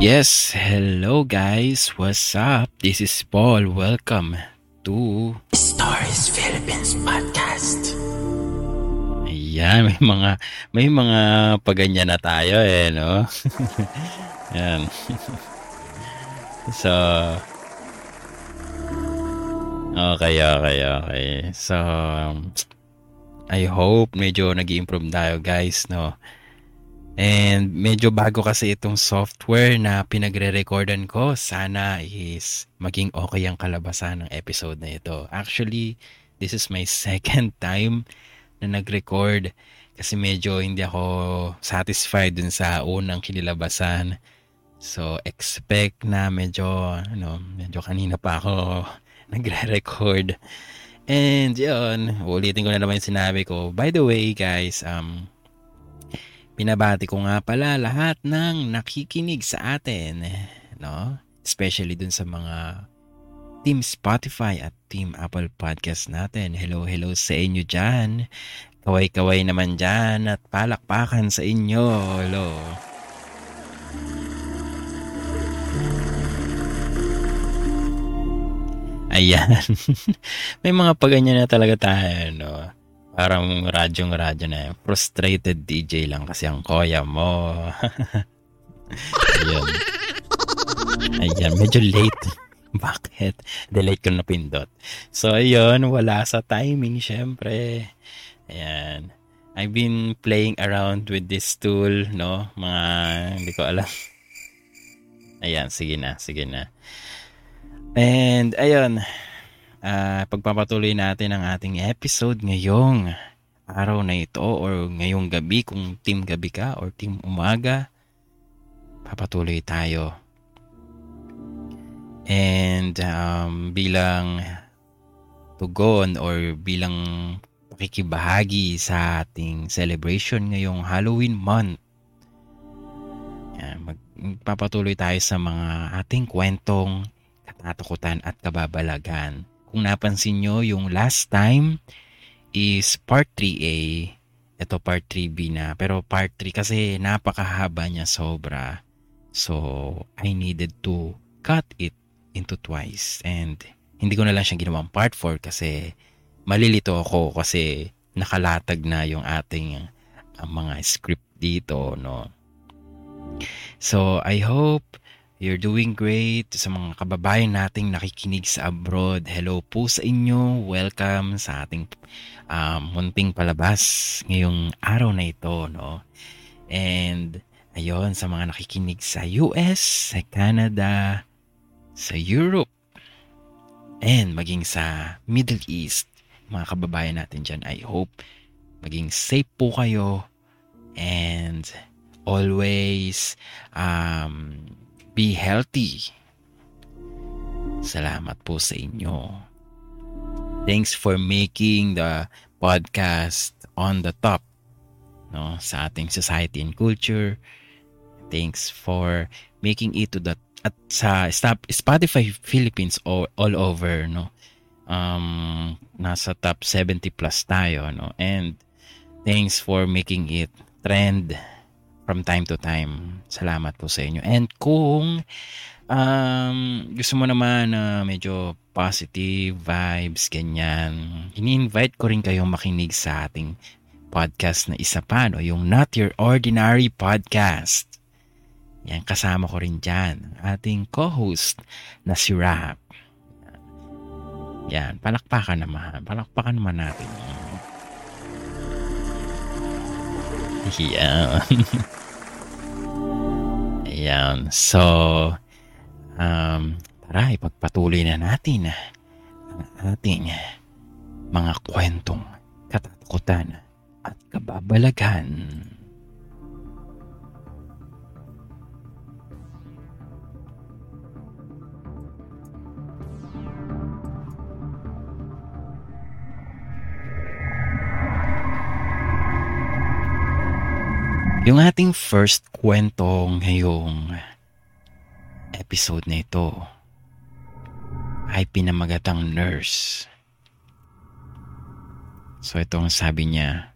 Yes, hello guys. What's up? This is Paul. Welcome to Stories Philippines Podcast. Ayan, may mga may mga paganyan na tayo eh, no? Yan. so Okay, okay, okay. So I hope medyo nag-improve tayo, guys, no? And medyo bago kasi itong software na pinagre-recordan ko. Sana is maging okay ang kalabasan ng episode na ito. Actually, this is my second time na nag-record kasi medyo hindi ako satisfied dun sa unang kinilabasan. So, expect na medyo, ano, medyo kanina pa ako nagre-record. And yun, ulitin ko na naman yung sinabi ko. By the way, guys, um, Pinabati ko nga pala lahat ng nakikinig sa atin, no? Especially dun sa mga Team Spotify at Team Apple Podcast natin. Hello, hello sa inyo dyan. Kaway-kaway naman dyan at palakpakan sa inyo. Hello. Ayan. May mga paganyan na talaga tayo, no? Parang radyong radyo na yun. Frustrated DJ lang kasi ang koya mo. Ayun. Ayan, medyo late. Bakit? Delete ko na pindot. So, ayun, wala sa timing, syempre. Ayan. I've been playing around with this tool, no? Mga, hindi ko alam. Ayan, sige na, sige na. And, ayun, uh, pagpapatuloy natin ang ating episode ngayong araw na ito or ngayong gabi kung team gabi ka or team umaga papatuloy tayo. And um, bilang tugon or bilang pakikibahagi sa ating celebration ngayong Halloween month yan, magpapatuloy tayo sa mga ating kwentong katatakutan at kababalagan kung napansin nyo, yung last time is part 3A. Ito part 3B na. Pero part 3 kasi napakahaba niya sobra. So, I needed to cut it into twice. And hindi ko na lang siya ginawang part 4 kasi malilito ako kasi nakalatag na yung ating uh, mga script dito, no? So, I hope You're doing great sa mga kababayan nating nakikinig sa abroad. Hello po sa inyo. Welcome sa ating um, munting palabas ngayong araw na ito. No? And ayun, sa mga nakikinig sa US, sa Canada, sa Europe, and maging sa Middle East, mga kababayan natin dyan, I hope maging safe po kayo and always um, Be healthy. Salamat po sa inyo. Thanks for making the podcast on the top no sa ating society and culture. Thanks for making it to the at sa Spotify Philippines all, all over no. Um nasa top 70 plus tayo no and thanks for making it trend from time to time. Salamat po sa inyo. And kung um, gusto mo naman na uh, medyo positive vibes, ganyan, ini-invite ko rin kayong makinig sa ating podcast na isa pa, no? yung Not Your Ordinary Podcast. Yan, kasama ko rin dyan. Ating co-host na si Rap. Yan, palakpakan naman. Palakpakan naman natin. Yan. Ayan. So, um, Tara, ipagpatuloy na natin ang ating mga kwentong katatakutan at kababalaghan. Yung ating first kwento ngayong episode na ito ay pinamagatang nurse. So ito ang sabi niya.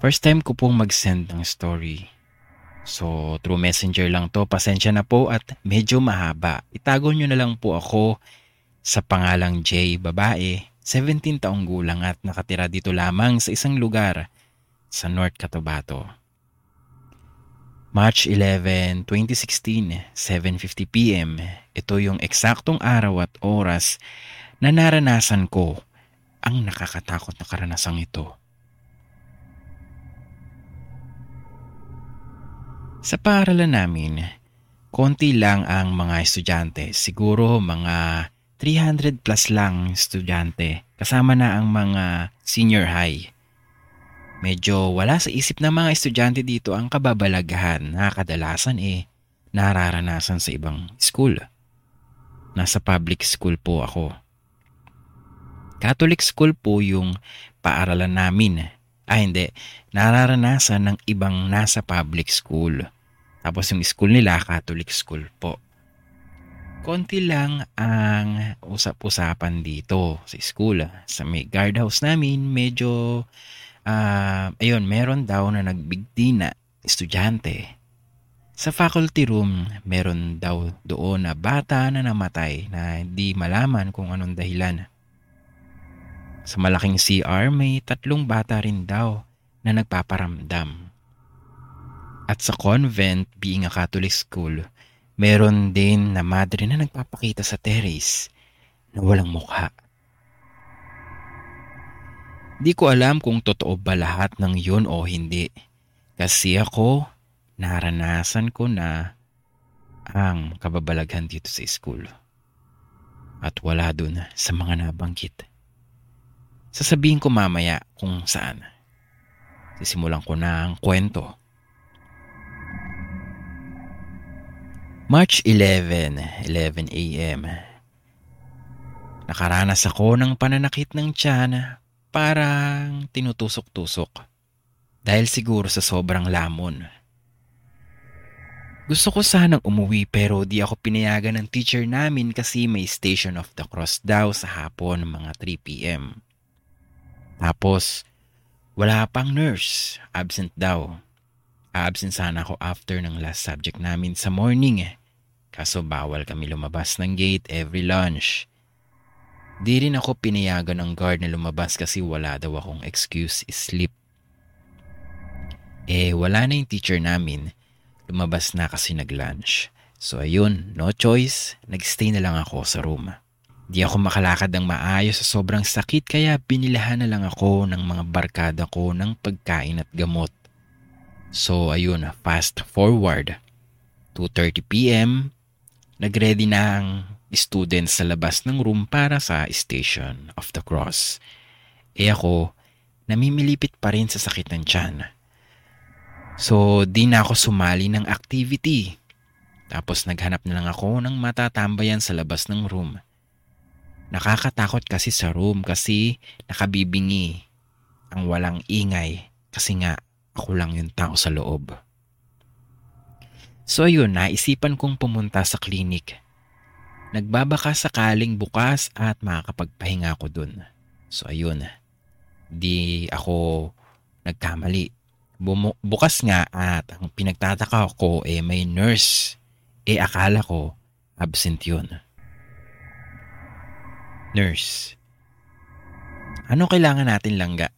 First time ko pong mag-send ng story. So through messenger lang to. Pasensya na po at medyo mahaba. Itago nyo na lang po ako sa pangalang J, babae, 17 taong gulang at nakatira dito lamang sa isang lugar sa North Cotabato. March 11, 2016, 7.50pm. Ito yung eksaktong araw at oras na naranasan ko ang nakakatakot na karanasang ito. Sa paaralan namin, konti lang ang mga estudyante. Siguro mga 300 plus lang estudyante. Kasama na ang mga senior high. Medyo wala sa isip ng mga estudyante dito ang kababalaghan na kadalasan eh nararanasan sa ibang school. Nasa public school po ako. Catholic school po yung paaralan namin. Ah hindi, nararanasan ng ibang nasa public school. Tapos yung school nila, Catholic school po. Konti lang ang usap-usapan dito sa school. Sa may guardhouse namin, medyo uh, ayun, meron daw na nagbigti na estudyante. Sa faculty room, meron daw doon na bata na namatay na hindi malaman kung anong dahilan. Sa malaking CR, may tatlong bata rin daw na nagpaparamdam. At sa convent, being a Catholic school, meron din na madre na nagpapakita sa terrace na walang mukha. Di ko alam kung totoo ba lahat ng yun o hindi. Kasi ako, naranasan ko na ang kababalaghan dito sa school. At wala dun sa mga nabanggit. Sasabihin ko mamaya kung saan. Sisimulan ko na ang kwento. March 11, 11 a.m. Nakaranas ako ng pananakit ng tiyan parang tinutusok-tusok. Dahil siguro sa sobrang lamon. Gusto ko sanang umuwi pero di ako pinayagan ng teacher namin kasi may Station of the Cross daw sa hapon mga 3pm. Tapos, wala pang nurse. Absent daw. Absent sana ako after ng last subject namin sa morning. Kaso bawal kami lumabas ng gate every lunch. Di rin ako pinayagan ng guard na lumabas kasi wala daw akong excuse sleep. Eh wala na yung teacher namin. Lumabas na kasi nag-lunch. So ayun, no choice, nagstay na lang ako sa room. Di ako makalakad ng maayos sa sobrang sakit kaya binilahan na lang ako ng mga barkada ko ng pagkain at gamot. So ayun, fast forward. 2.30pm, nagready na ang students sa labas ng room para sa Station of the Cross. E ako, namimilipit pa rin sa sakit ng tiyan. So, di na ako sumali ng activity. Tapos naghanap na lang ako ng matatambayan sa labas ng room. Nakakatakot kasi sa room kasi nakabibingi. Ang walang ingay kasi nga ako lang yung tao sa loob. So ayun, naisipan kong pumunta sa klinik nagbabaka sakaling bukas at makakapagpahinga ako dun. So ayun, di ako nagkamali. Bumu- bukas nga at ang pinagtataka ko eh may nurse. Eh akala ko absent yun. Nurse. Ano kailangan natin langga?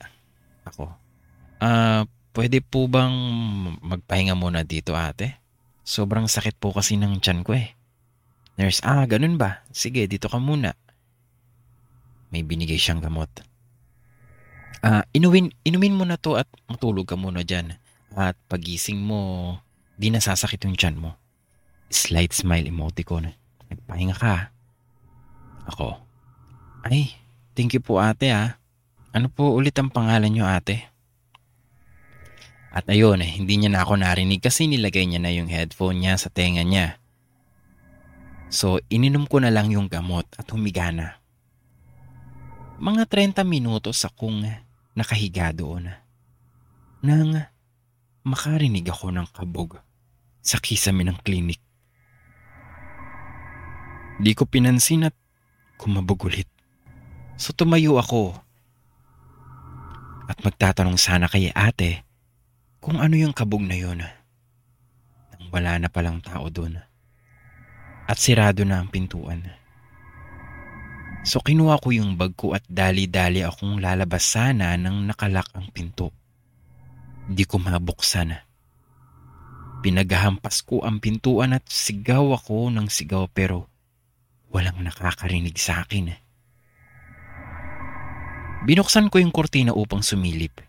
Ako. Ah, uh, pwede po bang magpahinga muna dito ate? Sobrang sakit po kasi ng tiyan ko eh. Nurse, ah, ganun ba? Sige, dito ka muna. May binigay siyang gamot. Ah, inumin, inumin mo na to at matulog ka muna dyan. At pagising mo, di nasasakit yung tiyan mo. Slight smile emoticon. Nagpahinga ka. Ako. Ay, thank you po ate ah. Ano po ulit ang pangalan niyo ate? At ayun, eh, hindi niya na ako narinig kasi nilagay niya na yung headphone niya sa tenga niya. So, ininom ko na lang yung gamot at humiga na. Mga 30 minutos akong nakahiga doon. Nang makarinig ako ng kabog sa kisame ng klinik. Di ko pinansin at kumabog ulit. So tumayo ako at magtatanong sana kay ate kung ano yung kabog na yun. Nang wala na palang tao doon. At sirado na ang pintuan. So kinuha ko yung bag ko at dali-dali akong lalabas sana nang nakalak ang pinto. Di ko mabuksan. Pinaghampas ko ang pintuan at sigaw ako ng sigaw pero walang nakakarinig sa akin. Binuksan ko yung kurtina upang sumilip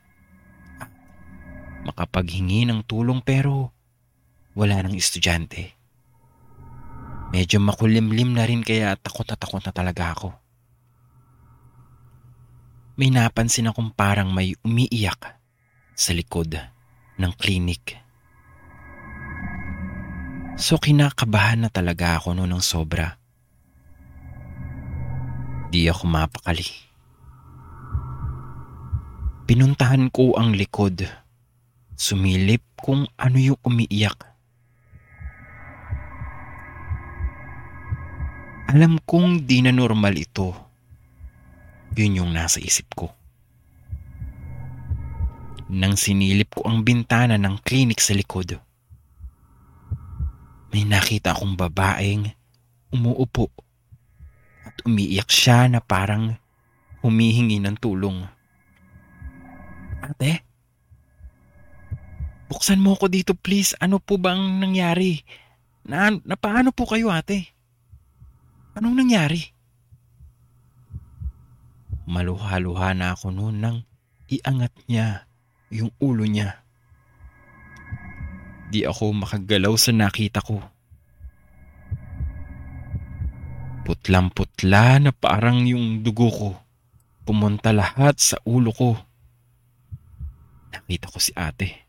makapaghingi ng tulong pero wala nang estudyante. Medyo makulimlim na rin kaya takot na takot na talaga ako. May napansin akong parang may umiiyak sa likod ng klinik. So kinakabahan na talaga ako noon ng sobra. Di ako mapakali. Pinuntahan ko ang likod Sumilip kung ano yung umiiyak. Alam kong di na normal ito. Yun yung nasa isip ko. Nang sinilip ko ang bintana ng klinik sa likod, may nakita akong babaeng umuupo at umiiyak siya na parang humihingi ng tulong. Ate, Buksan mo ko dito please. Ano po bang nangyari? Na, na paano po kayo ate? Anong nangyari? Maluha-luha na ako noon nang iangat niya yung ulo niya. Di ako makagalaw sa nakita ko. Putlang-putla na parang yung dugo ko. Pumunta lahat sa ulo ko. Nakita ko si ate.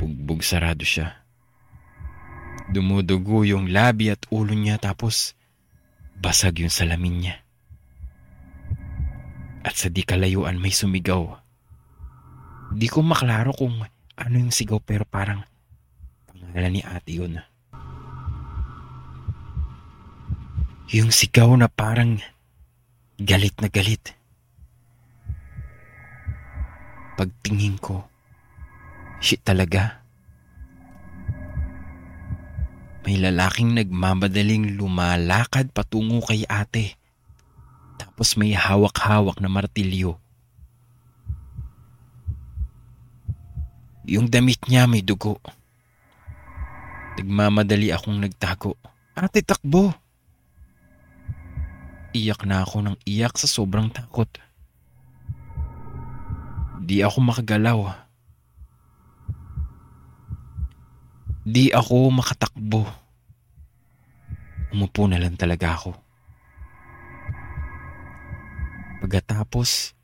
Bugbog sarado siya. Dumudugo yung labi at ulo niya tapos basag yung salamin niya. At sa di kalayuan may sumigaw. Di ko maklaro kung ano yung sigaw pero parang pangalan ni ate yun. Yung sigaw na parang galit na galit. Pagtingin ko, Shit talaga. May lalaking nagmamadaling lumalakad patungo kay ate. Tapos may hawak-hawak na martilyo. Yung damit niya may dugo. Nagmamadali akong nagtago. Ate, takbo! Iyak na ako ng iyak sa sobrang takot. Di ako makagalaw. Di ako makatakbo. Umupo na lang talaga ako. Pagkatapos,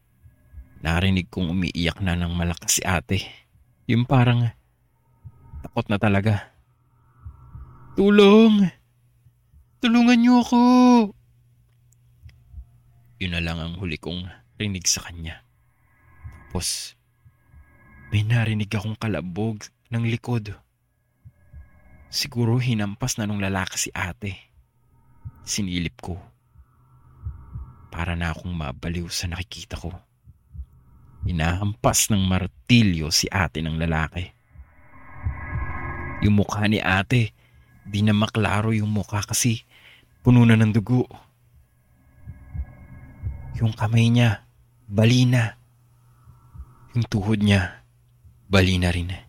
narinig kong umiiyak na ng malakas si ate. Yung parang takot na talaga. Tulong! Tulungan niyo ako! Yun na lang ang huli kong rinig sa kanya. Tapos, may narinig akong kalabog ng likod. Siguro hinampas na nung lalaki si ate. Sinilip ko. Para na akong mabaliw sa nakikita ko. Hinahampas ng martilyo si ate ng lalaki. Yung mukha ni ate, di na maklaro yung mukha kasi puno na ng dugo. Yung kamay niya, bali na. Yung tuhod niya, bali na rin.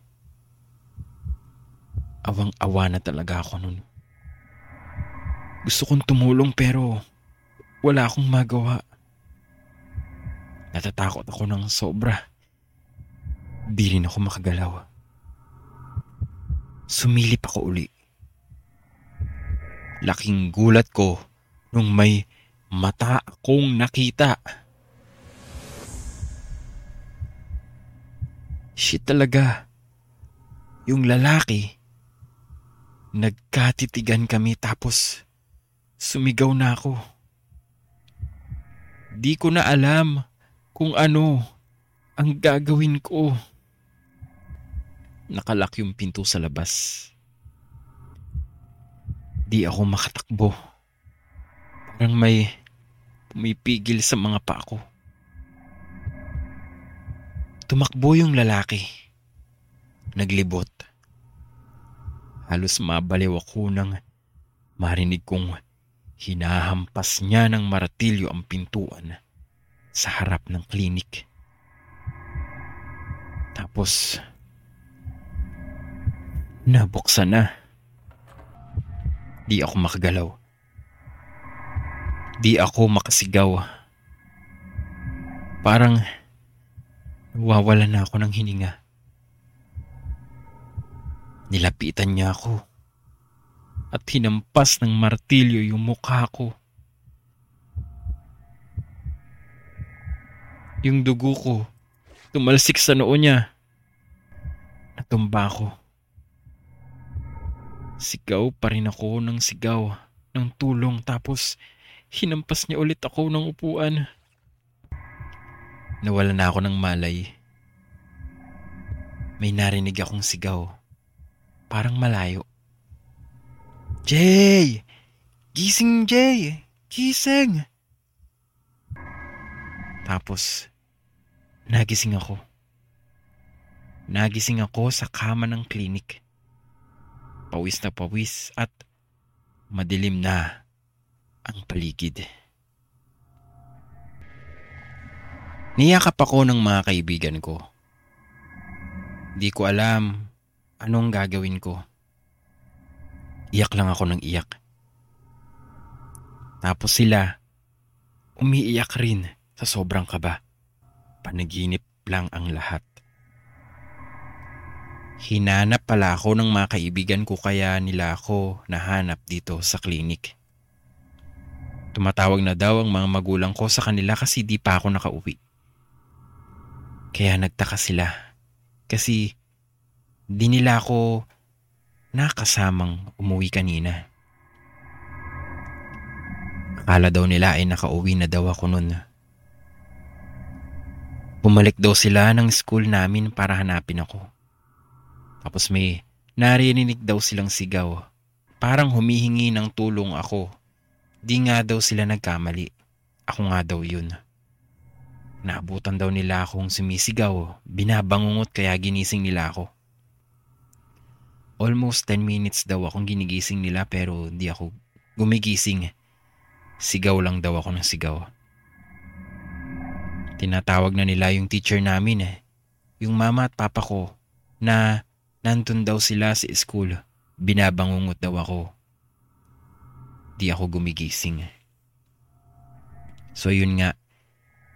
Awang-awa na talaga ako nun. Gusto kong tumulong pero wala akong magawa. Natatakot ako ng sobra. Di rin ako makagalaw. Sumilip ako uli. Laking gulat ko nung may mata akong nakita. Shit talaga. Yung lalaki. Nagkatitigan kami tapos sumigaw na ako. Di ko na alam kung ano ang gagawin ko. Nakalak yung pinto sa labas. Di ako makatakbo. Parang may pumipigil sa mga pa ko. Tumakbo yung lalaki. Naglibot. Halos mabaliw ako nang marinig kong hinahampas niya ng martilyo ang pintuan sa harap ng klinik. Tapos, nabuksan na. Di ako makagalaw. Di ako makasigaw. Parang nawawala na ako ng hininga. Nilapitan niya ako at hinampas ng martilyo yung mukha ko. Yung dugo ko tumalsik sa noo niya. Natumba ako. Sigaw pa rin ako ng sigaw ng tulong tapos hinampas niya ulit ako ng upuan. Nawala na ako ng malay. May narinig akong sigaw. Parang malayo. Jay! Gising, Jay! Gising! Tapos, nagising ako. Nagising ako sa kama ng klinik pawis na pawis at madilim na ang paligid. Niyakap ako ng mga kaibigan ko. Di ko alam anong gagawin ko. Iyak lang ako ng iyak. Tapos sila, umiiyak rin sa sobrang kaba. Panaginip lang ang lahat. Hinanap pala ako ng mga kaibigan ko kaya nila ako nahanap dito sa klinik. Tumatawag na daw ang mga magulang ko sa kanila kasi di pa ako nakauwi. Kaya nagtaka sila kasi di nila ako nakasamang umuwi kanina. Akala daw nila ay nakauwi na daw ako nun. Bumalik daw sila ng school namin para hanapin ako. Tapos may narinig daw silang sigaw. Parang humihingi ng tulong ako. Di nga daw sila nagkamali. Ako nga daw yun. Naabutan daw nila akong sumisigaw. Binabangungot kaya ginising nila ako. Almost 10 minutes daw akong ginigising nila pero di ako gumigising. Sigaw lang daw ako ng sigaw. Tinatawag na nila yung teacher namin eh. Yung mama at papa ko na Nandun daw sila sa school. Binabangungot daw ako. Di ako gumigising. So yun nga,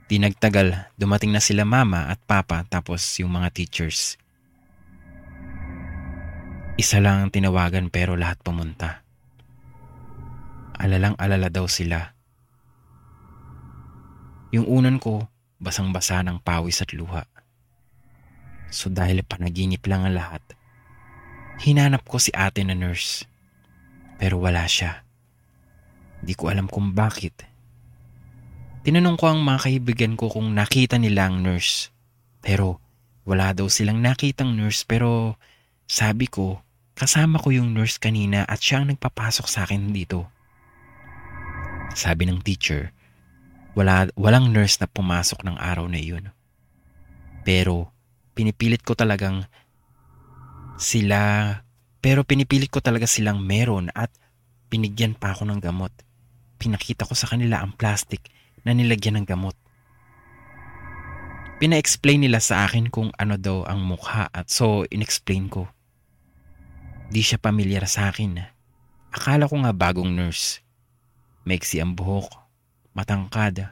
di nagtagal, dumating na sila mama at papa tapos yung mga teachers. Isa lang ang tinawagan pero lahat pumunta. Alalang alala daw sila. Yung unan ko, basang-basa ng pawis at luha. So dahil panaginip lang ang lahat, hinanap ko si ate na nurse. Pero wala siya. Di ko alam kung bakit. Tinanong ko ang mga kaibigan ko kung nakita nila ang nurse. Pero wala daw silang nakitang nurse pero sabi ko kasama ko yung nurse kanina at siya ang nagpapasok sa akin dito. Sabi ng teacher, wala, walang nurse na pumasok ng araw na iyon. Pero pinipilit ko talagang sila, pero pinipilit ko talaga silang meron at binigyan pa ako ng gamot. Pinakita ko sa kanila ang plastic na nilagyan ng gamot. Pina-explain nila sa akin kung ano daw ang mukha at so inexplain ko. Di siya pamilyar sa akin. Akala ko nga bagong nurse. Maiksi ang buhok, matangkad,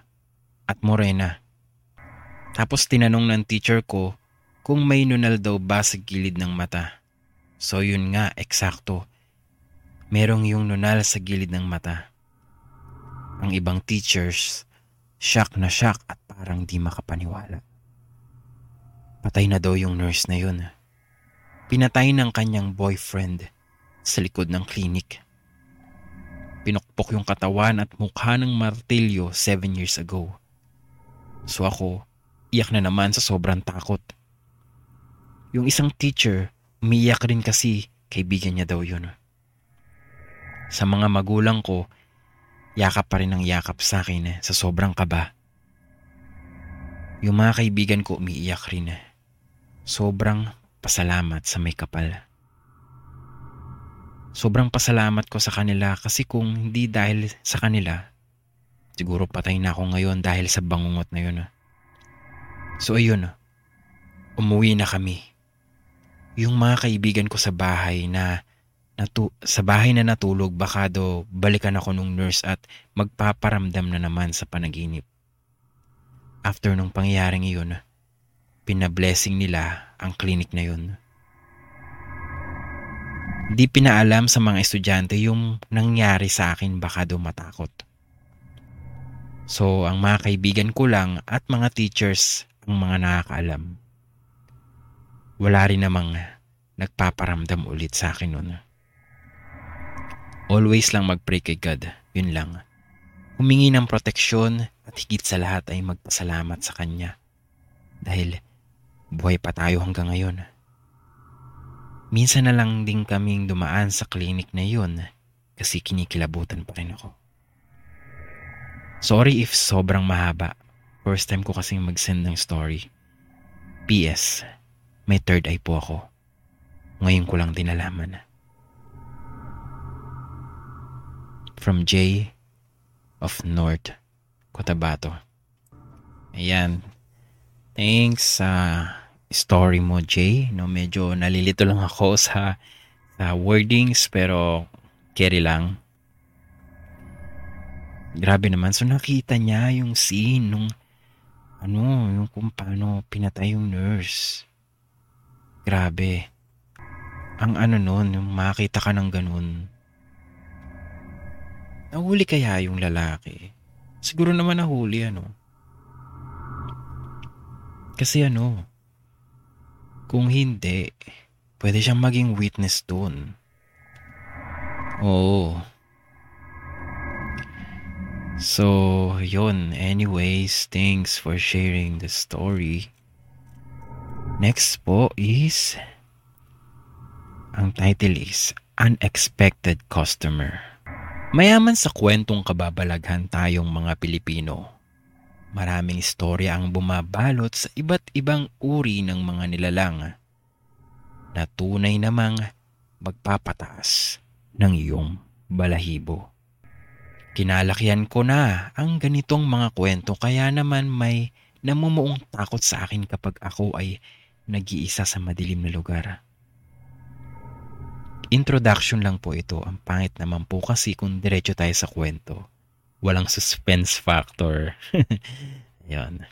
at morena. Tapos tinanong ng teacher ko kung may nunal daw ba sa gilid ng mata. So yun nga, eksakto. merong yung nunal sa gilid ng mata. Ang ibang teachers, shock na shock at parang di makapaniwala. Patay na daw yung nurse na yun. Pinatay ng kanyang boyfriend sa likod ng klinik. Pinukpok yung katawan at mukha ng martilyo seven years ago. So ako, iyak na naman sa sobrang takot. Yung isang teacher, umiyak rin kasi kaibigan niya daw yun. Sa mga magulang ko, yakap pa rin ang yakap sa akin eh, sa sobrang kaba. Yung mga kaibigan ko umiiyak rin. Eh. Sobrang pasalamat sa may kapal. Sobrang pasalamat ko sa kanila kasi kung hindi dahil sa kanila, siguro patay na ako ngayon dahil sa bangungot na yun. So ayun, umuwi na kami. Yung mga kaibigan ko sa bahay na natu- sa bahay na natulog baka do balikan ako nung nurse at magpaparamdam na naman sa panaginip. After nung pangyayaring iyon, pinablessing nila ang clinic na yun. Di pinaalam sa mga estudyante yung nangyari sa akin baka daw matakot. So ang mga kaibigan ko lang at mga teachers ang mga nakakaalam. Wala rin namang nagpaparamdam ulit sa akin noon. Always lang mag-pray kay God, yun lang. Humingi ng proteksyon at higit sa lahat ay magpasalamat sa Kanya. Dahil buhay pa tayo hanggang ngayon. Minsan na lang din kaming dumaan sa klinik na yun kasi kinikilabutan pa rin ako. Sorry if sobrang mahaba. First time ko kasing mag-send ng story. PS, may third eye po ako. Ngayon ko lang din nalaman. From J of North Cotabato. Ayan. Thanks sa uh, story mo, Jay. No, medyo nalilito lang ako sa, sa wordings pero carry lang. Grabe naman. So nakita niya yung scene nung ano, yung kung paano pinatay yung nurse. Grabe. Ang ano nun, yung makita ka ng ganun. Nahuli kaya yung lalaki? Siguro naman nahuli ano. Kasi ano, kung hindi, pwede siyang maging witness dun. Oo. So, yun. Anyways, thanks for sharing the story. Next po is, ang title is Unexpected Customer. Mayaman sa kwentong kababalaghan tayong mga Pilipino Maraming istorya ang bumabalot sa iba't ibang uri ng mga nilalang na tunay namang magpapataas ng iyong balahibo. Kinalakihan ko na ang ganitong mga kwento kaya naman may namumuong takot sa akin kapag ako ay nag-iisa sa madilim na lugar. Introduction lang po ito. Ang pangit naman po kasi kung diretso tayo sa kwento walang suspense factor. Yan.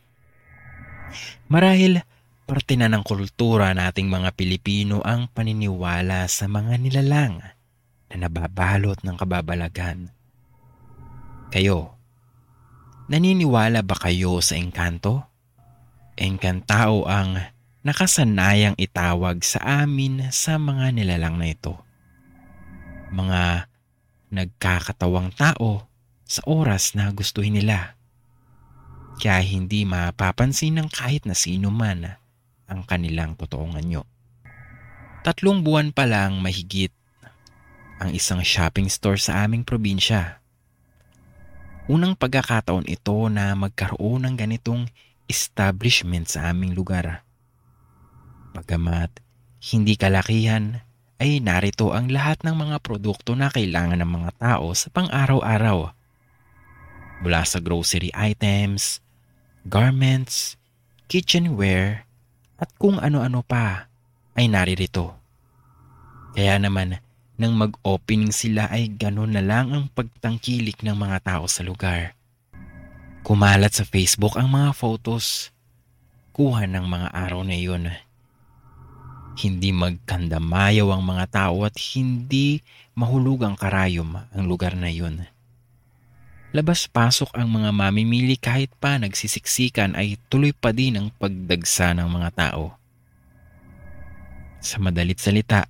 Marahil, parte na ng kultura nating mga Pilipino ang paniniwala sa mga nilalang na nababalot ng kababalagan. Kayo, naniniwala ba kayo sa engkanto? Engkantao ang nakasanayang itawag sa amin sa mga nilalang na ito. Mga nagkakatawang tao sa oras na gustuhin nila. Kaya hindi mapapansin ng kahit na sino man ang kanilang totoong anyo. Tatlong buwan pa lang mahigit ang isang shopping store sa aming probinsya. Unang pagkakataon ito na magkaroon ng ganitong establishment sa aming lugar. Pagamat hindi kalakihan, ay narito ang lahat ng mga produkto na kailangan ng mga tao sa pang-araw-araw mula sa grocery items, garments, kitchenware, at kung ano-ano pa ay naririto. Kaya naman, nang mag-opening sila ay gano'n na lang ang pagtangkilik ng mga tao sa lugar. Kumalat sa Facebook ang mga photos. Kuha ng mga araw na iyon. Hindi magkandamayaw ang mga tao at hindi mahulugang karayom ang lugar na yun. Labas-pasok ang mga mamimili kahit pa nagsisiksikan ay tuloy pa din ang pagdagsa ng mga tao. Sa madalit salita,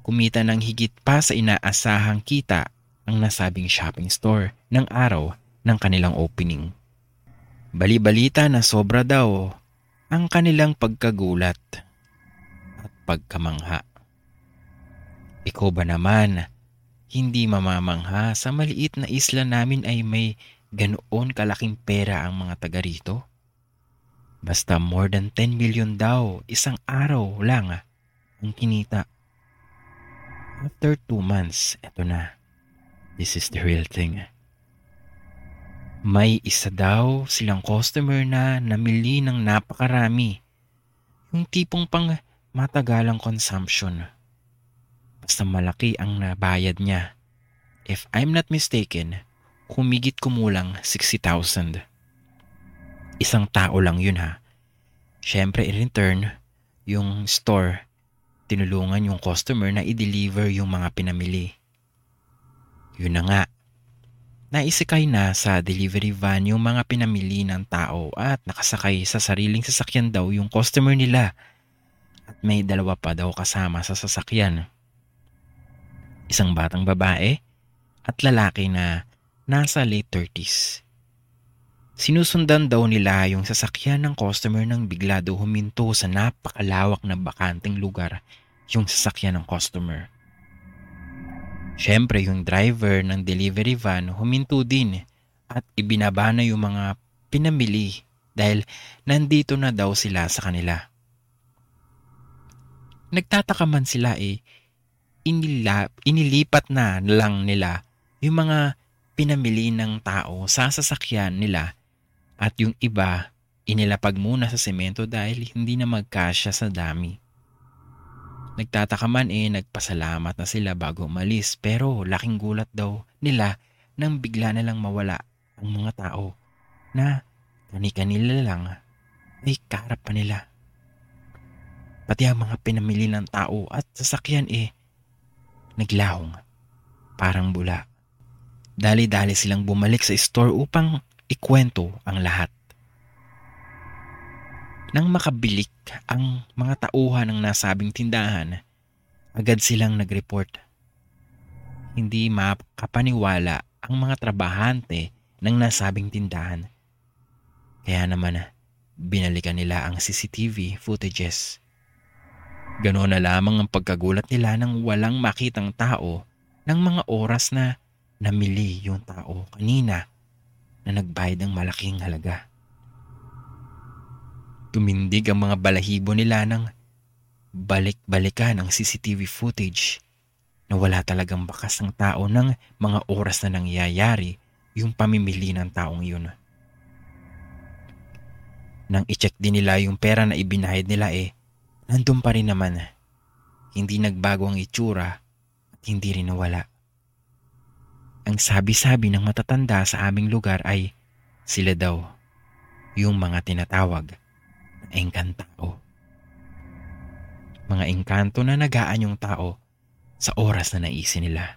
kumita ng higit pa sa inaasahang kita ang nasabing shopping store ng araw ng kanilang opening. Bali-balita na sobra daw ang kanilang pagkagulat at pagkamangha. Ikaw ba naman hindi mamamangha sa maliit na isla namin ay may ganoon kalaking pera ang mga taga rito? Basta more than 10 million daw isang araw lang ah, ang kinita. After 2 months, eto na. This is the real thing. May isa daw silang customer na namili ng napakarami. Yung tipong pang matagalang consumption basta malaki ang nabayad niya. If I'm not mistaken, humigit kumulang 60,000. Isang tao lang yun ha. Siyempre in return, yung store, tinulungan yung customer na i-deliver yung mga pinamili. Yun na nga. Naisikay na sa delivery van yung mga pinamili ng tao at nakasakay sa sariling sasakyan daw yung customer nila. At may dalawa pa daw kasama sa sasakyan isang batang babae at lalaki na nasa late 30s. Sinusundan daw nila yung sasakyan ng customer nang bigla daw huminto sa napakalawak na bakanting lugar yung sasakyan ng customer. Siyempre yung driver ng delivery van huminto din at ibinaba na yung mga pinamili dahil nandito na daw sila sa kanila. Nagtataka man sila eh inila, inilipat na lang nila yung mga pinamili ng tao sa sasakyan nila at yung iba inilapag muna sa semento dahil hindi na magkasya sa dami. Nagtataka man eh nagpasalamat na sila bago umalis pero laking gulat daw nila nang bigla na lang mawala ang mga tao na kani-kanila lang ay karap pa nila. Pati ang mga pinamili ng tao at sasakyan eh naglahong, parang bula. Dali-dali silang bumalik sa store upang ikwento ang lahat. Nang makabilik ang mga tauhan ng nasabing tindahan, agad silang nag-report. Hindi makapaniwala ang mga trabahante ng nasabing tindahan. Kaya naman, binalikan nila ang CCTV footages Ganoon na lamang ang pagkagulat nila nang walang makitang tao ng mga oras na namili yung tao kanina na nagbayad ng malaking halaga. Tumindig ang mga balahibo nila ng balik-balikan ang CCTV footage na wala talagang bakas ng tao ng mga oras na nangyayari yung pamimili ng taong yun. Nang i-check din nila yung pera na ibinahid nila eh, nandun pa rin naman. Hindi nagbago ang itsura at hindi rin nawala. Ang sabi-sabi ng matatanda sa aming lugar ay sila daw, yung mga tinatawag na engkantao. Mga engkanto na nagaan yung tao sa oras na naisin nila.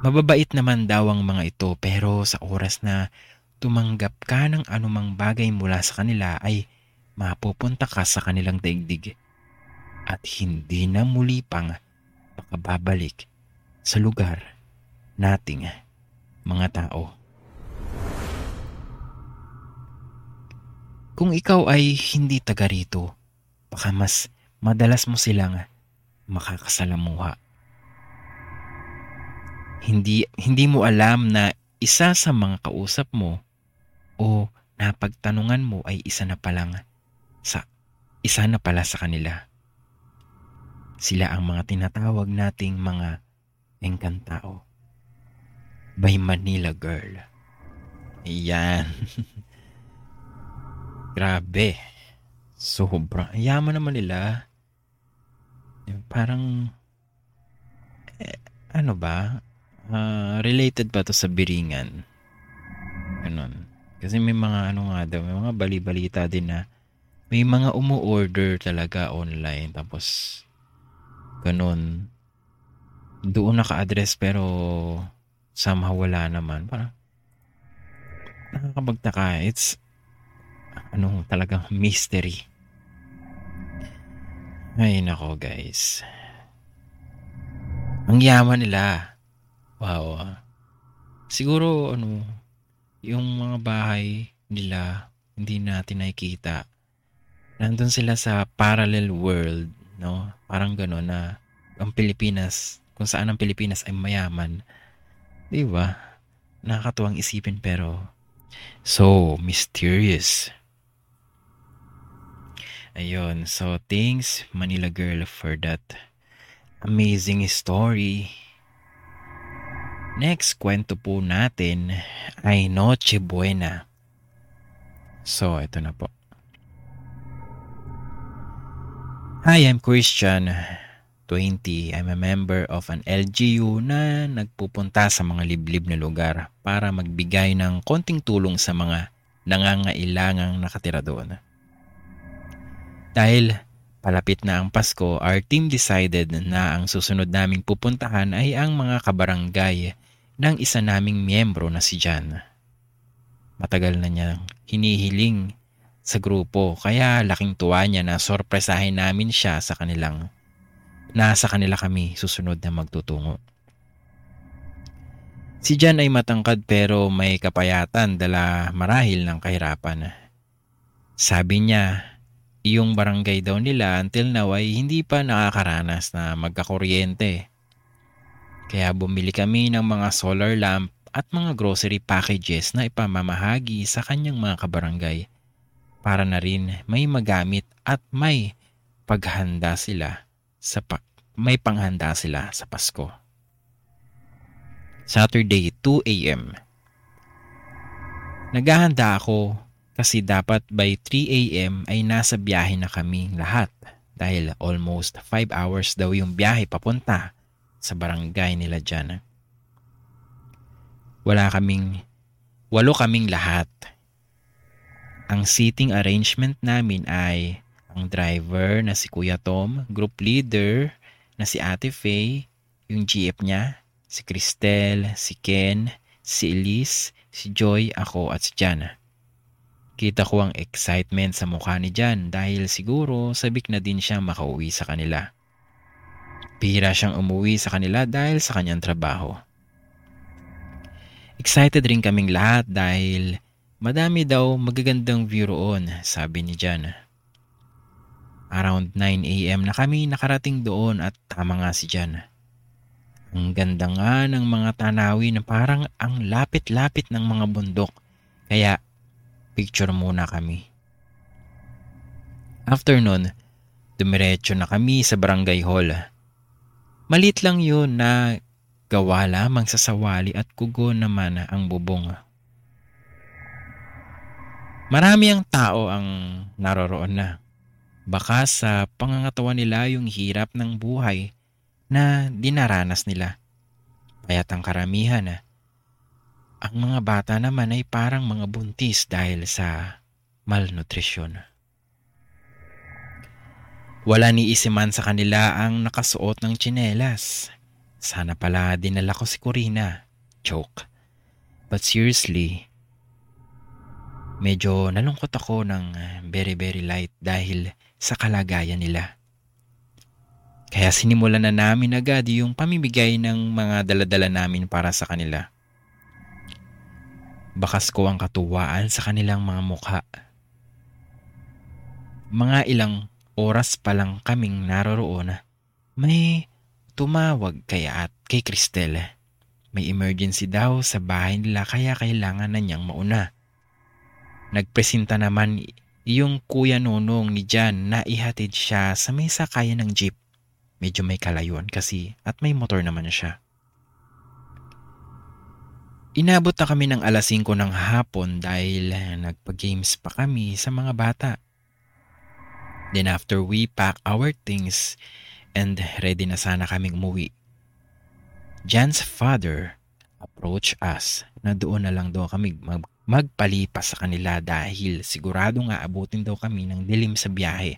Mababait naman daw ang mga ito pero sa oras na tumanggap ka ng anumang bagay mula sa kanila ay mapupunta ka sa kanilang daigdig at hindi na muli pang makababalik sa lugar nating mga tao. Kung ikaw ay hindi taga rito, baka mas madalas mo silang makakasalamuha. Hindi, hindi mo alam na isa sa mga kausap mo o napagtanungan mo ay isa na palang sa isa na pala sa kanila. Sila ang mga tinatawag nating mga engkantao. By Manila Girl. Ayan. Grabe. Sobra. Yaman naman nila. Parang, eh, ano ba? Uh, related ba to sa biringan? Ganon. Kasi may mga ano nga daw, may mga bali-balita din na may mga umu-order talaga online tapos ganun doon naka-address pero somehow wala naman. Parang nakakapagtaka. It's ano talagang mystery. Ay nako guys. Ang yaman nila. Wow. Ah. Siguro ano yung mga bahay nila hindi natin nakikita. Nandun sila sa parallel world, no? Parang gano'n na ang Pilipinas kung saan ang Pilipinas ay mayaman. Di ba? Nakakatuwang isipin pero so mysterious. Ayun, so thanks Manila Girl for that amazing story. Next kwento po natin ay Noche Buena. So, ito na po. Hi, I'm Christian. 20, I'm a member of an LGU na nagpupunta sa mga liblib na lugar para magbigay ng konting tulong sa mga nangangailangang nakatira doon. Dahil palapit na ang Pasko, our team decided na ang susunod naming pupuntahan ay ang mga kabarangay ng isa naming miyembro na si Jan. Matagal na niyang hinihiling sa grupo kaya laking tuwa niya na sorpresahin namin siya sa kanilang nasa kanila kami susunod na magtutungo. Si Jan ay matangkad pero may kapayatan dala marahil ng kahirapan. Sabi niya, yung barangay daw nila until now ay hindi pa nakakaranas na magkakuryente. Kaya bumili kami ng mga solar lamp at mga grocery packages na ipamamahagi sa kanyang mga kabarangay para na rin may magamit at may paghanda sila sa pa- may panghanda sila sa Pasko. Saturday 2 a.m. Naghahanda ako kasi dapat by 3 a.m. ay nasa biyahe na kami lahat dahil almost 5 hours daw yung biyahe papunta sa barangay nila dyan. Wala kaming, walo kaming lahat. Ang seating arrangement namin ay ang driver na si Kuya Tom, group leader na si Ate Faye, yung GF niya, si Cristel, si Ken, si Elise, si Joy, ako at si Jana. Kita ko ang excitement sa mukha ni Jan dahil siguro sabik na din siyang makauwi sa kanila. Pihira siyang umuwi sa kanila dahil sa kanyang trabaho. Excited rin kaming lahat dahil madami daw magagandang view roon, sabi ni Jan. Around 9 a.m. na kami nakarating doon at tama nga si Jan. Ang ganda nga ng mga tanawin na parang ang lapit-lapit ng mga bundok. Kaya picture muna kami. After nun, dumiretso na kami sa barangay hall. Malit lang yun na gawa lamang sa sawali at kugo naman ang bubong. Marami ang tao ang naroroon na. Baka sa pangangatawan nila yung hirap ng buhay na dinaranas nila. Kaya't ang karamihan na ang mga bata naman ay parang mga buntis dahil sa malnutrisyon. Wala ni isiman sa kanila ang nakasuot ng tsinelas. Sana pala dinala ko si Corina. Joke. But seriously, medyo nalungkot ako ng very very light dahil sa kalagayan nila. Kaya sinimulan na namin agad yung pamimigay ng mga daladala namin para sa kanila. Bakas ko ang katuwaan sa kanilang mga mukha. Mga ilang oras pa lang kaming naroroon, may tumawag kay at kay Cristel. May emergency daw sa bahay nila kaya kailangan na niyang mauna. Nagpresenta naman yung kuya nunong ni Jan na ihatid siya sa may sakayan ng jeep. Medyo may kalayuan kasi at may motor naman siya. Inabot na kami ng alas 5 ng hapon dahil nagpa-games pa kami sa mga bata. Then after we pack our things and ready na sana kaming umuwi. Jan's father, approach us na doon na lang daw kami mag- magpalipas sa kanila dahil sigurado nga abutin daw kami ng dilim sa biyahe.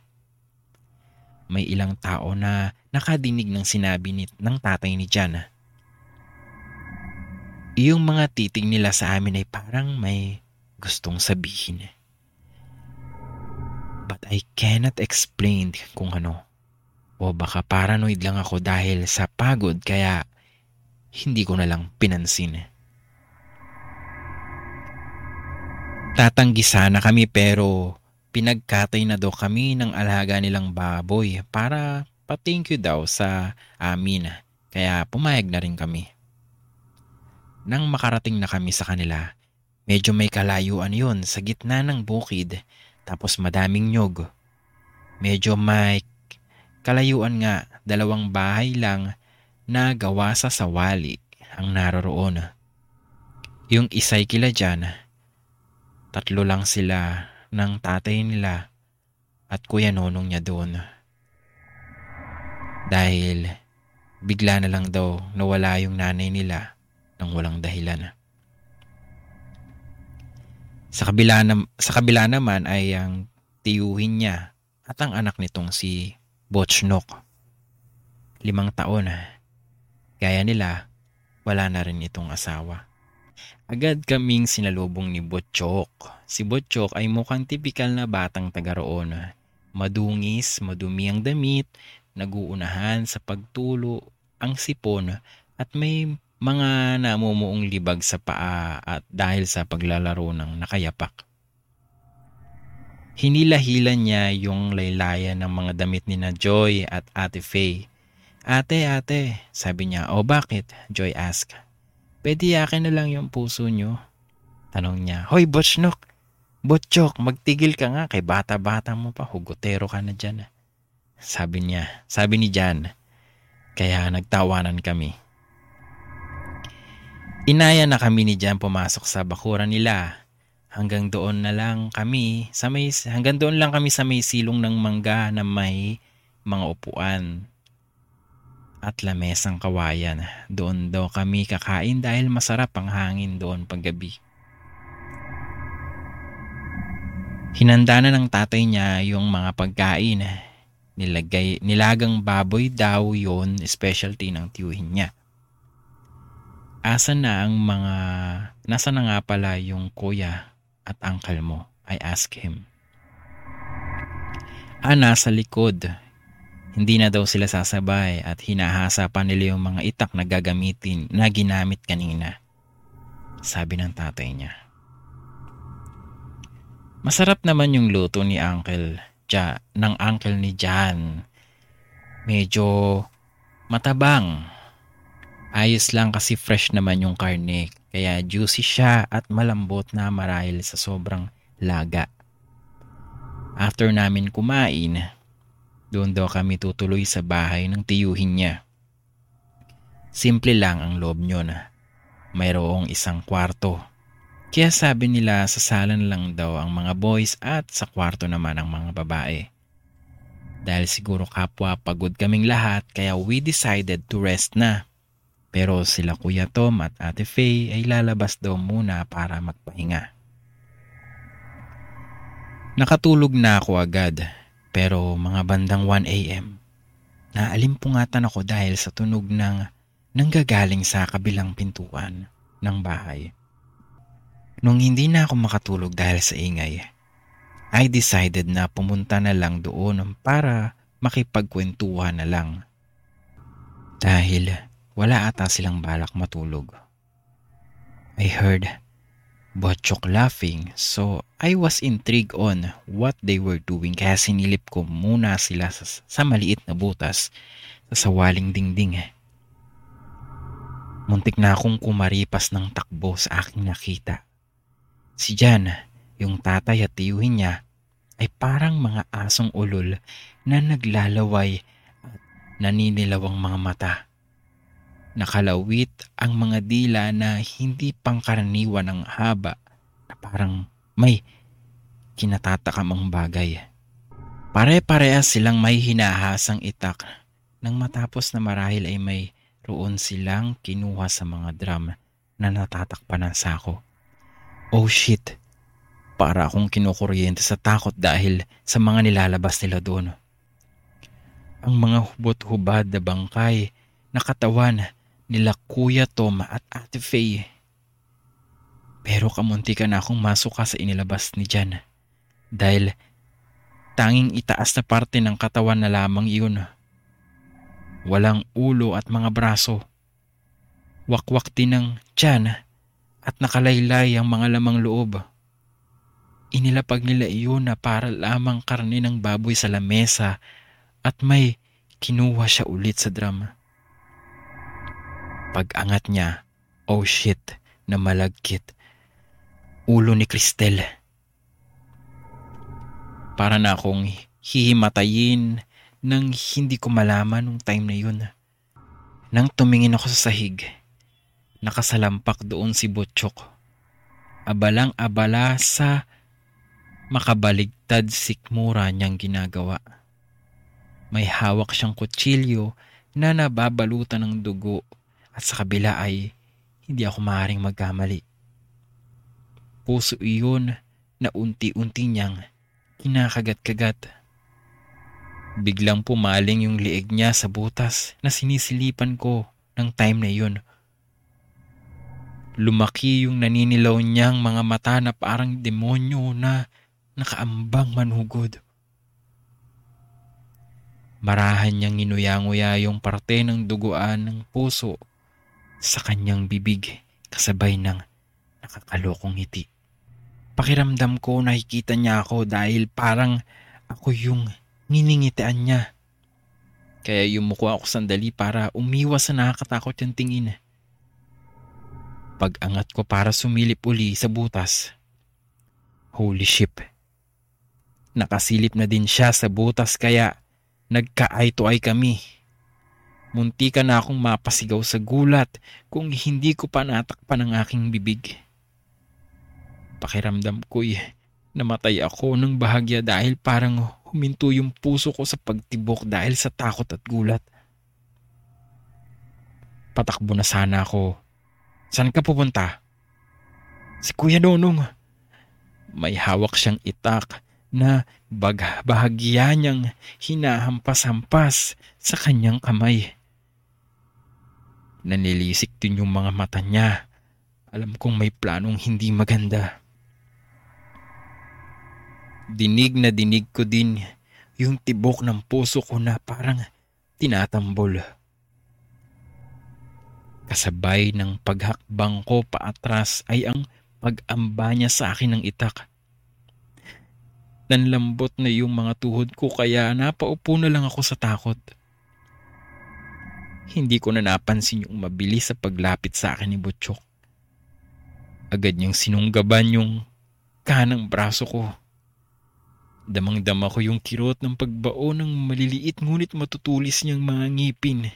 May ilang tao na nakadinig ng sinabi ni, ng tatay ni Jan. Yung mga titig nila sa amin ay parang may gustong sabihin. But I cannot explain kung ano. O baka paranoid lang ako dahil sa pagod kaya hindi ko na lang pinansin. Tatanggi sana kami pero pinagkatay na daw kami ng alaga nilang baboy para pa-thank you daw sa amin. Kaya pumayag na rin kami. Nang makarating na kami sa kanila, medyo may kalayuan yon sa gitna ng bukid tapos madaming nyog. Medyo may kalayuan nga dalawang bahay lang na gawa sa sawali ang naroroon. Yung isay kila dyan, tatlo lang sila ng tatay nila at kuya nonong niya doon. Dahil bigla na lang daw nawala yung nanay nila nang walang dahilan. Sa kabila, na, sa kabila naman ay ang tiyuhin niya at ang anak nitong si Bochnok. Limang taon. Gaya nila, wala na rin itong asawa. Agad kaming sinalubong ni Botchok. Si Botchok ay mukhang tipikal na batang taga roon. Madungis, madumi ang damit, naguunahan sa pagtulo ang sipon at may mga namumuong libag sa paa at dahil sa paglalaro ng nakayapak. Hinila-hila niya yung laylayan ng mga damit ni na Joy at Ate Faye. Ate, ate, sabi niya, o bakit? Joy asked. Pwede yakin na lang yung puso niyo. Tanong niya, Hoy, Botchnok, Botchok, magtigil ka nga kay bata-bata mo pa, hugotero ka na dyan. Sabi niya, sabi ni Jan. Kaya nagtawanan kami. Inaya na kami ni Jan pumasok sa bakuran nila hanggang doon na lang kami sa may hanggang doon lang kami sa may silong ng mangga na may mga upuan at lamesang kawayan. Doon daw kami kakain dahil masarap ang hangin doon paggabi. Hinanda na ng tatay niya yung mga pagkain. Nilagay, nilagang baboy daw yon specialty ng tiyuhin niya. Asa na ang mga, nasa na nga pala yung kuya at uncle mo? I ask him. Ah, nasa likod. Hindi na daw sila sasabay at hinahasa pa nila yung mga itak na gagamitin na ginamit kanina. Sabi ng tatay niya. Masarap naman yung luto ni Uncle ja, ng uncle ni Jan. Medyo matabang. Ayos lang kasi fresh naman yung karne. Kaya juicy siya at malambot na marahil sa sobrang laga. After namin kumain, doon daw kami tutuloy sa bahay ng tiyuhin niya. Simple lang ang loob nyo na. Mayroong isang kwarto. Kaya sabi nila sa salan lang daw ang mga boys at sa kwarto naman ang mga babae. Dahil siguro kapwa pagod kaming lahat kaya we decided to rest na. Pero sila Kuya Tom at Ate Faye ay lalabas daw muna para magpahinga. Nakatulog na ako agad pero mga bandang 1 a.m. naalimpungatan ako dahil sa tunog ng nanggagaling sa kabilang pintuan ng bahay. Nung hindi na ako makatulog dahil sa ingay, I decided na pumunta na lang doon para makipagkwentuhan na lang. Dahil wala ata silang balak matulog. I heard Botchok laughing so I was intrigued on what they were doing kaya sinilip ko muna sila sa, sa maliit na butas sa sawaling dingding. Muntik na akong kumaripas ng takbo sa aking nakita. Si Jan, yung tatay at tiyuhin niya, ay parang mga asong ulol na naglalaway at naninilawang mga mata. Nakalawit ang mga dila na hindi pangkaraniwan ng haba na parang may kinatatakamang bagay. Pare-parehas silang may hinahasang itak nang matapos na marahil ay may roon silang kinuha sa mga drum na natatakpan ng sako. Oh shit! Para akong kinukuryente sa takot dahil sa mga nilalabas nila doon. Ang mga hubot-hubad na bangkay na katawan nila Kuya Tom at Ate Faye. Pero kamunti ka na akong masuka sa inilabas ni Jan dahil tanging itaas na parte ng katawan na lamang iyon. Walang ulo at mga braso. Wakwak din ng tiyan at nakalaylay ang mga lamang loob. Inilapag nila iyon na para lamang karne ng baboy sa lamesa at may kinuha siya ulit sa drum. Pag-angat niya, oh shit, na malagkit. Ulo ni Cristel. Para na akong hihimatayin nang hindi ko malaman nung time na yun. Nang tumingin ako sa sahig, nakasalampak doon si Butchok. Abalang abala sa makabaligtad sikmura niyang ginagawa. May hawak siyang kutsilyo na nababalutan ng dugo at sa kabila ay hindi ako maaaring magkamali. Puso iyon na unti-unti niyang kinakagat-kagat. Biglang pumaling yung liig niya sa butas na sinisilipan ko ng time na yun. Lumaki yung naninilaw niyang mga mata na parang demonyo na nakaambang manhugod. Marahan niyang inuya-nguya yung parte ng duguan ng puso sa kanyang bibig kasabay ng nakakalokong ngiti. Pakiramdam ko nakikita niya ako dahil parang ako yung niningitian niya. Kaya yumuko ako sandali para umiwas sa nakakatakot yung tingin. Pag-angat ko para sumilip uli sa butas. Holy ship. Nakasilip na din siya sa butas kaya nagka-eye to eye kami. Munti ka na akong mapasigaw sa gulat kung hindi ko pa natakpan ang aking bibig. Pakiramdam ko'y namatay ako ng bahagya dahil parang huminto yung puso ko sa pagtibok dahil sa takot at gulat. Patakbo na sana ako. Saan ka pupunta? Si Kuya Nonong. May hawak siyang itak na bahagya niyang hinahampas-hampas sa kanyang kamay. Nanilisik din yung mga mata niya. Alam kong may planong hindi maganda. Dinig na dinig ko din yung tibok ng puso ko na parang tinatambol. Kasabay ng paghakbang ko paatras ay ang pag-amba niya sa akin ng itak. Nanlambot na yung mga tuhod ko kaya napaupo na lang ako sa takot. Hindi ko na napansin yung mabilis sa paglapit sa akin ni Butchok. Agad niyang sinunggaban yung kanang braso ko. Damang-dama ko yung kirot ng pagbao ng maliliit ngunit matutulis niyang mga ngipin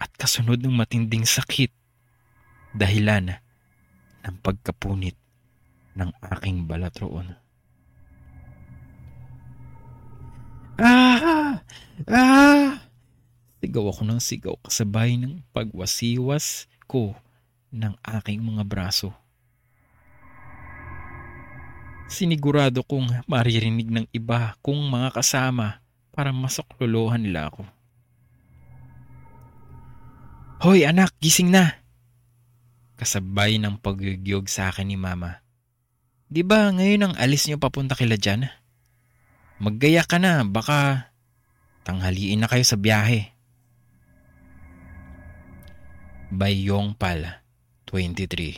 at kasunod ng matinding sakit dahilan ng pagkapunit ng aking balat roon. Ah! Ah! Sigaw ako ng sigaw kasabay ng pagwasiwas ko ng aking mga braso. Sinigurado kong maririnig ng iba kung mga kasama para masaklolohan nila ako. Hoy anak, gising na! Kasabay ng pagyugyog sa akin ni mama. Di ba ngayon ang alis niyo papunta kila dyan? Maggaya ka na, baka tanghaliin na kayo sa biyahe. By Yong Pal, 23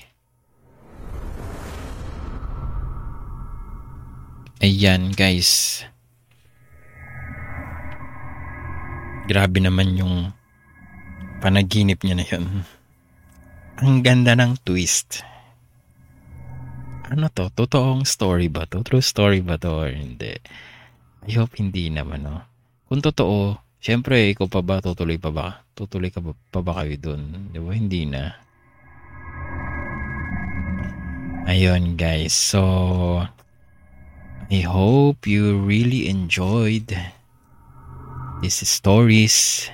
Ayan guys. Grabe naman yung panaginip niya na yun. Ang ganda ng twist. Ano to? Totoong story ba to? True story ba to or hindi? I hope hindi naman, no? Kung totoo, syempre, ikaw pa ba, tutuloy pa ba? Tutuloy ka ba, pa ba kayo dun? Di ba? Hindi na. Ayun, guys. So, I hope you really enjoyed these stories.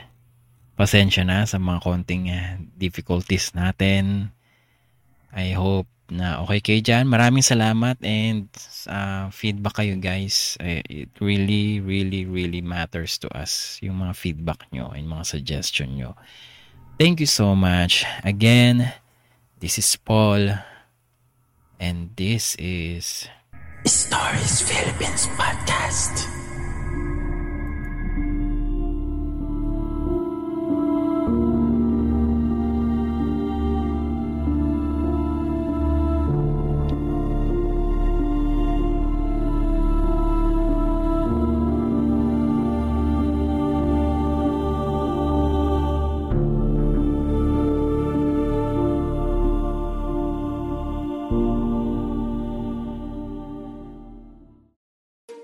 Pasensya na sa mga konting uh, difficulties natin. I hope na okay kayo dyan. Maraming salamat and uh, feedback kayo guys. Uh, it really, really, really matters to us. Yung mga feedback nyo and mga suggestion nyo. Thank you so much. Again, this is Paul and this is Stories Philippines Podcast.